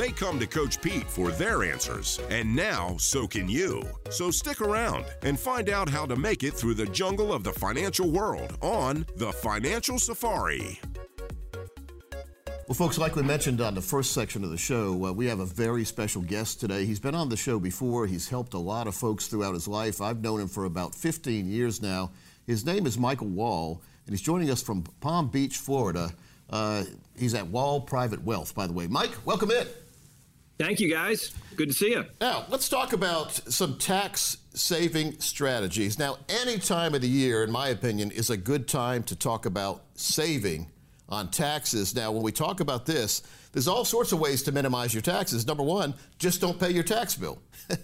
They come to Coach Pete for their answers, and now so can you. So stick around and find out how to make it through the jungle of the financial world on The Financial Safari. Well, folks, like we mentioned on the first section of the show, uh, we have a very special guest today. He's been on the show before. He's helped a lot of folks throughout his life. I've known him for about 15 years now. His name is Michael Wall, and he's joining us from Palm Beach, Florida. Uh, he's at Wall Private Wealth, by the way. Mike, welcome in. Thank you, guys. Good to see you. Now, let's talk about some tax saving strategies. Now, any time of the year, in my opinion, is a good time to talk about saving on taxes. Now, when we talk about this, there's all sorts of ways to minimize your taxes. Number one, just don't pay your tax bill.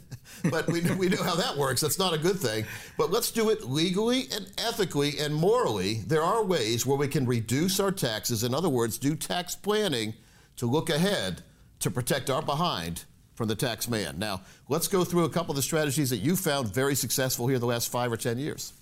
but we, we know how that works. That's not a good thing. But let's do it legally and ethically and morally. There are ways where we can reduce our taxes. In other words, do tax planning to look ahead to protect our behind from the tax man. Now, let's go through a couple of the strategies that you found very successful here the last five or 10 years.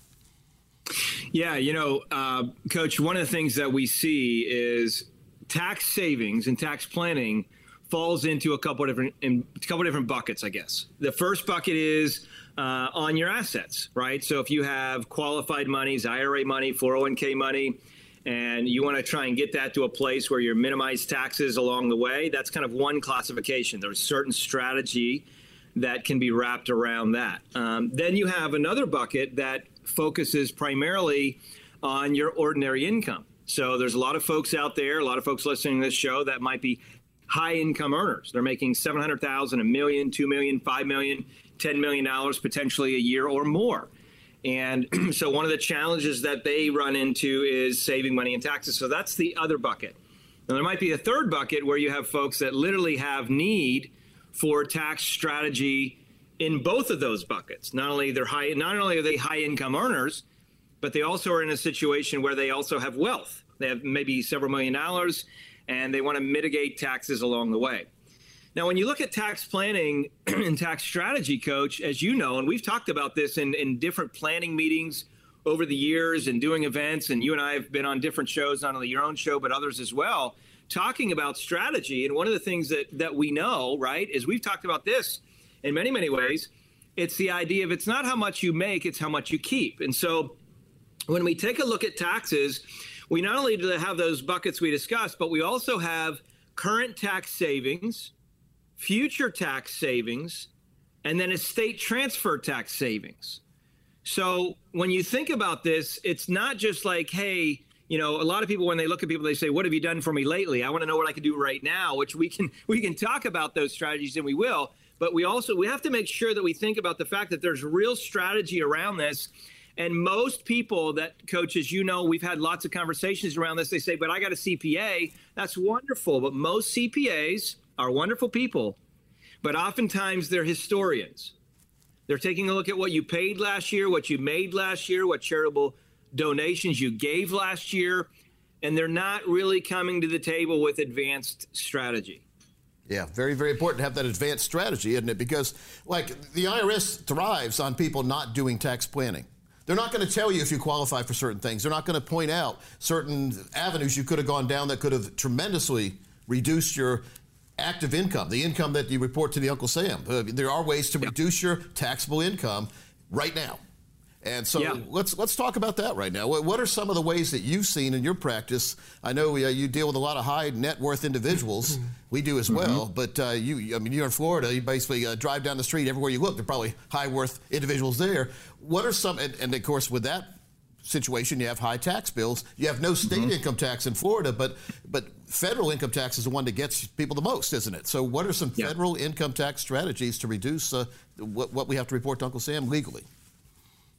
Yeah, you know, uh, Coach, one of the things that we see is tax savings and tax planning falls into a couple of different in a couple different buckets, I guess. The first bucket is uh, on your assets, right? So if you have qualified monies, IRA money, 401k money, and you want to try and get that to a place where you minimize taxes along the way, that's kind of one classification. There's certain strategy that can be wrapped around that. Um, then you have another bucket that focuses primarily on your ordinary income. So there's a lot of folks out there, a lot of folks listening to this show that might be high income earners. They're making 700,000, a million, 2 million, 5 million, 10 million dollars potentially a year or more. And so one of the challenges that they run into is saving money in taxes. So that's the other bucket. And there might be a third bucket where you have folks that literally have need for tax strategy in both of those buckets. Not only they're high, not only are they high income earners, but they also are in a situation where they also have wealth. They have maybe several million dollars, and they want to mitigate taxes along the way. Now, when you look at tax planning and tax strategy, coach, as you know, and we've talked about this in, in different planning meetings over the years and doing events, and you and I have been on different shows, not only your own show, but others as well, talking about strategy. And one of the things that, that we know, right, is we've talked about this in many, many ways. It's the idea of it's not how much you make, it's how much you keep. And so when we take a look at taxes, we not only do have those buckets we discussed, but we also have current tax savings future tax savings, and then estate transfer tax savings. So when you think about this, it's not just like, hey, you know, a lot of people when they look at people, they say, "What have you done for me lately? I want to know what I can do right now." Which we can we can talk about those strategies, and we will. But we also we have to make sure that we think about the fact that there's real strategy around this. And most people that coaches, you know, we've had lots of conversations around this. They say, "But I got a CPA." That's wonderful, but most CPAs are wonderful people, but oftentimes they're historians. They're taking a look at what you paid last year, what you made last year, what charitable donations you gave last year, and they're not really coming to the table with advanced strategy. Yeah, very, very important to have that advanced strategy, isn't it? Because, like, the IRS thrives on people not doing tax planning. They're not going to tell you if you qualify for certain things. They're not going to point out certain avenues you could have gone down that could have tremendously reduced your active income, the income that you report to the Uncle Sam. Uh, there are ways to reduce your taxable income right now. And so yeah. let's let's talk about that right now. What, what, are some of the ways that you've seen in your practice? I know uh, you deal with a lot of high net worth individuals. we do as mm-hmm. well. But uh, you, I mean, you're in Florida. You basically uh, drive down the street everywhere you look. There are probably high worth individuals there. What are some? And, and of course, with that situation, you have high tax bills. You have no state mm-hmm. income tax in Florida, but but federal income tax is the one that gets people the most, isn't it? So, what are some yeah. federal income tax strategies to reduce uh, what, what we have to report to Uncle Sam legally?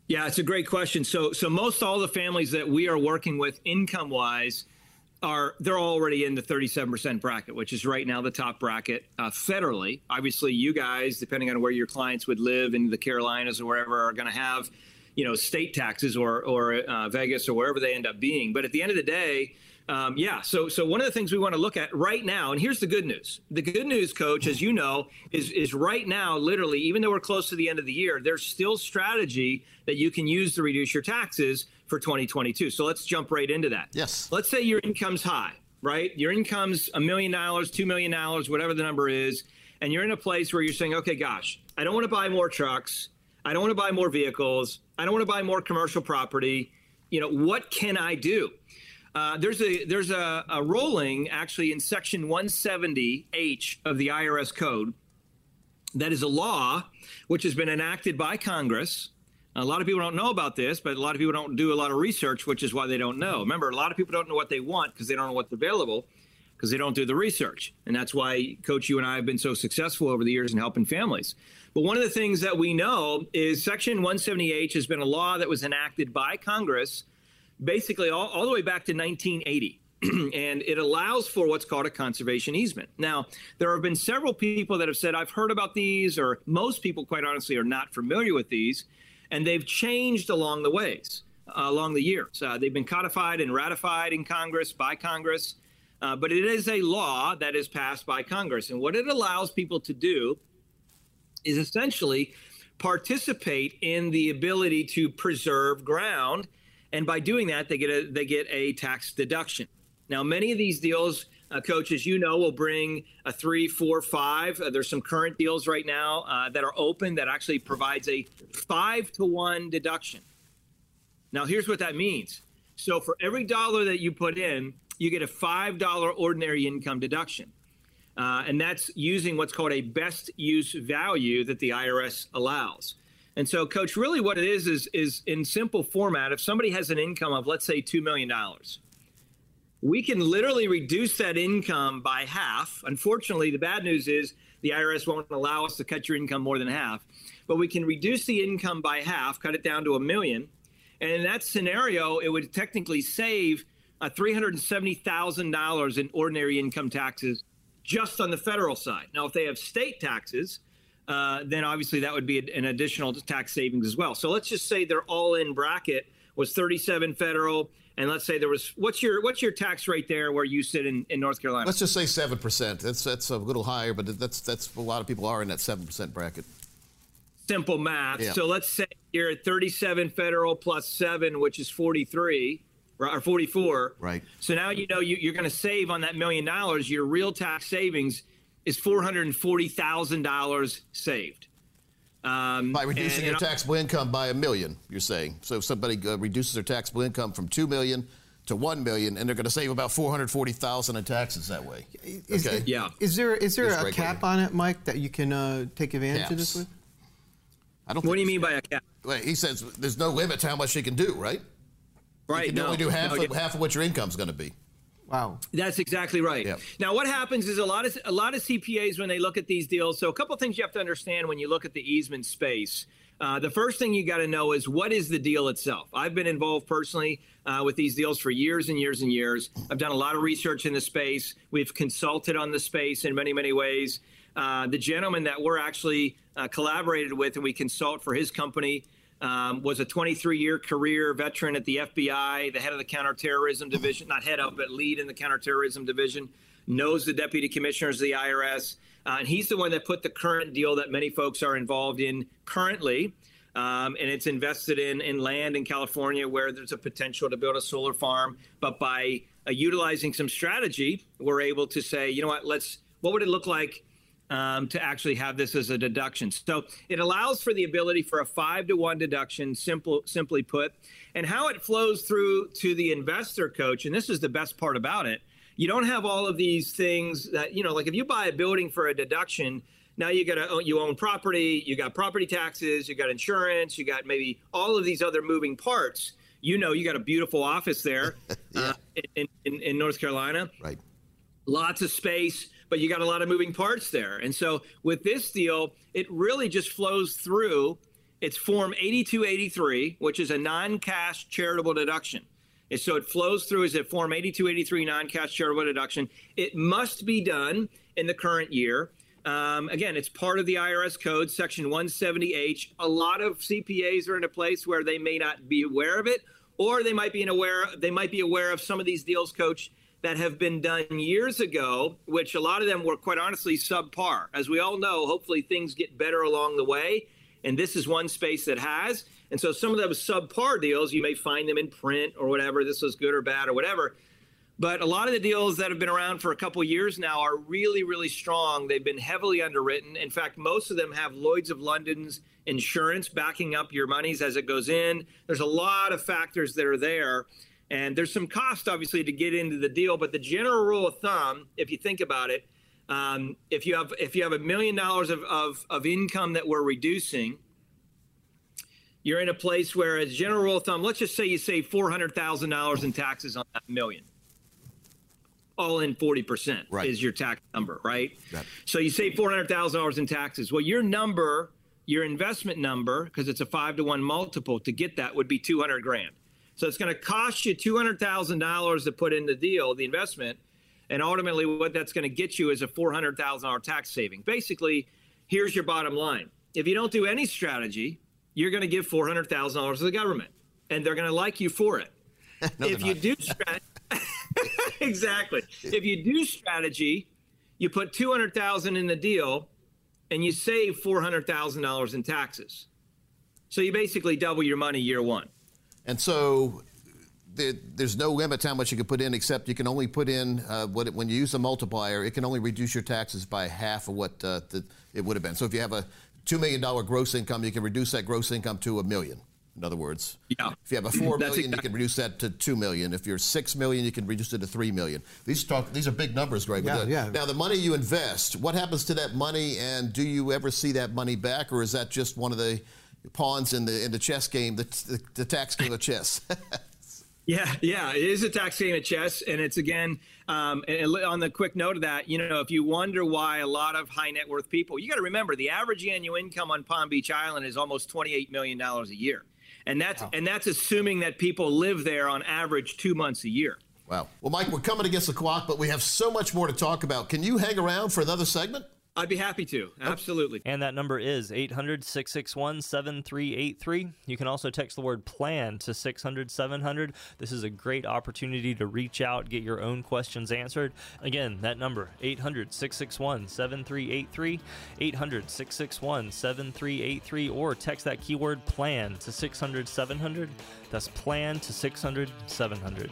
Yeah, it's a great question. So, so most all the families that we are working with, income wise, are they're already in the 37% bracket, which is right now the top bracket uh, federally. Obviously, you guys, depending on where your clients would live in the Carolinas or wherever, are going to have, you know, state taxes or or uh, Vegas or wherever they end up being. But at the end of the day, um, yeah. So, so one of the things we want to look at right now, and here's the good news. The good news, Coach, as you know, is is right now, literally, even though we're close to the end of the year, there's still strategy that you can use to reduce your taxes for 2022. So let's jump right into that. Yes. Let's say your income's high, right? Your income's a million dollars, two million dollars, whatever the number is, and you're in a place where you're saying, okay, gosh, I don't want to buy more trucks. I don't want to buy more vehicles. I don't want to buy more commercial property. You know, what can I do? Uh, there's a there's a, a rolling actually in section 170H of the IRS code that is a law which has been enacted by Congress. A lot of people don't know about this, but a lot of people don't do a lot of research, which is why they don't know. Remember, a lot of people don't know what they want because they don't know what's available because they don't do the research. And that's why, Coach, you and I have been so successful over the years in helping families. But one of the things that we know is Section 170H has been a law that was enacted by Congress basically all, all the way back to 1980. and it allows for what's called a conservation easement. Now, there have been several people that have said, I've heard about these, or most people, quite honestly, are not familiar with these, and they've changed along the ways, uh, along the years. Uh, they've been codified and ratified in Congress by Congress, uh, but it is a law that is passed by Congress. And what it allows people to do is essentially participate in the ability to preserve ground and by doing that, they get a they get a tax deduction. Now, many of these deals, uh, coaches, you know, will bring a three, four, five. Uh, there's some current deals right now uh, that are open that actually provides a five to one deduction. Now, here's what that means. So, for every dollar that you put in, you get a five dollar ordinary income deduction. Uh, and that's using what's called a best use value that the IRS allows. And so, coach, really what it is is is in simple format. If somebody has an income of let's say two million dollars, we can literally reduce that income by half. Unfortunately, the bad news is the IRS won't allow us to cut your income more than half, but we can reduce the income by half, cut it down to a million, and in that scenario, it would technically save uh, $370,000 in ordinary income taxes just on the federal side. Now, if they have state taxes, uh, then obviously that would be an additional tax savings as well. So let's just say their all-in bracket was 37 federal, and let's say there was what's your what's your tax rate there where you sit in, in North Carolina? Let's just say seven percent. That's that's a little higher, but that's that's a lot of people are in that seven percent bracket. Simple math. Yeah. So let's say you're at 37 federal plus seven, which is 43 or 44. Right. So now you know you, you're going to save on that million dollars. Your real tax savings is $440,000 saved. Um, by reducing and, your taxable income by a million, you're saying. So if somebody uh, reduces their taxable income from two million to one million, and they're going to save about four hundred forty thousand in taxes that way. Is, okay. yeah. Is there is there a cap on it, Mike, that you can uh, take advantage Caps. of this with? I don't. What do you mean by a cap? Well, he says there's no limit to how much you can do, right? Right. You can no, only do half no, of, half of what your income's going to be. Wow. That's exactly right. Yep. Now, what happens is a lot of a lot of CPAs when they look at these deals. So, a couple of things you have to understand when you look at the easement space. Uh, the first thing you got to know is what is the deal itself. I've been involved personally uh, with these deals for years and years and years. I've done a lot of research in the space. We've consulted on the space in many, many ways. Uh, the gentleman that we're actually uh, collaborated with and we consult for his company um, was a 23 year career veteran at the FBI, the head of the counterterrorism division, not head of, but lead in the counterterrorism division, knows the deputy commissioners of the IRS. Uh, and he's the one that put the current deal that many folks are involved in currently. Um, and it's invested in, in land in California where there's a potential to build a solar farm. But by uh, utilizing some strategy, we're able to say, you know what, let's, what would it look like um, to actually have this as a deduction. So it allows for the ability for a five to one deduction, simple, simply put. And how it flows through to the investor coach, and this is the best part about it, you don't have all of these things that, you know, like if you buy a building for a deduction, now you got to you own property, you got property taxes, you got insurance, you got maybe all of these other moving parts. You know, you got a beautiful office there yeah. uh, in, in, in North Carolina. Right. Lots of space but you got a lot of moving parts there. And so with this deal, it really just flows through It's Form 8283, which is a non cash charitable deduction. And so it flows through as a Form 8283 non cash charitable deduction. It must be done in the current year. Um, again, it's part of the IRS code, Section 170H. A lot of CPAs are in a place where they may not be aware of it, or they might be aware they might be aware of some of these deals, Coach, that have been done years ago, which a lot of them were quite honestly subpar. As we all know, hopefully things get better along the way, and this is one space that has. And so some of those subpar deals, you may find them in print or whatever. This was good or bad or whatever. But a lot of the deals that have been around for a couple years now are really, really strong. They've been heavily underwritten. In fact, most of them have Lloyd's of London's insurance backing up your monies as it goes in. There's a lot of factors that are there. And there's some cost, obviously, to get into the deal. But the general rule of thumb, if you think about it, um, if you have if you have a million dollars of, of, of income that we're reducing, you're in a place where, as general rule of thumb, let's just say you save four hundred thousand dollars in taxes on that million all in 40% right. is your tax number, right? So you save $400,000 in taxes. Well, your number, your investment number, because it's a five to one multiple to get that would be 200 grand. So it's going to cost you $200,000 to put in the deal, the investment. And ultimately, what that's going to get you is a $400,000 tax saving. Basically, here's your bottom line. If you don't do any strategy, you're going to give $400,000 to the government, and they're going to like you for it. no, if you do strategy, exactly. If you do strategy, you put 200,000 in the deal and you save $400,000 in taxes. So you basically double your money year 1. And so there's no limit to how much you can put in, except you can only put in uh, what it, when you use a multiplier, it can only reduce your taxes by half of what uh, the, it would have been. So if you have a two million dollar gross income, you can reduce that gross income to a million. In other words, yeah. If you have a four million, exactly. you can reduce that to two million. If you're six million, you can reduce it to three million. These talk, these are big numbers, Greg. Yeah, yeah. Now, the money you invest, what happens to that money, and do you ever see that money back, or is that just one of the pawns in the in the chess game, the, the, the tax game of chess? Yeah, yeah, it is a tax game of chess, and it's again um, on the quick note of that. You know, if you wonder why a lot of high net worth people, you got to remember the average annual income on Palm Beach Island is almost twenty eight million dollars a year and that's wow. and that's assuming that people live there on average two months a year. Wow. Well, Mike, we're coming against the clock, but we have so much more to talk about. Can you hang around for another segment? I'd be happy to. Absolutely. And that number is 800 661 7383. You can also text the word plan to 600 700. This is a great opportunity to reach out, get your own questions answered. Again, that number 800 661 7383. 800 661 7383. Or text that keyword plan to 600 700. That's plan to 600 700.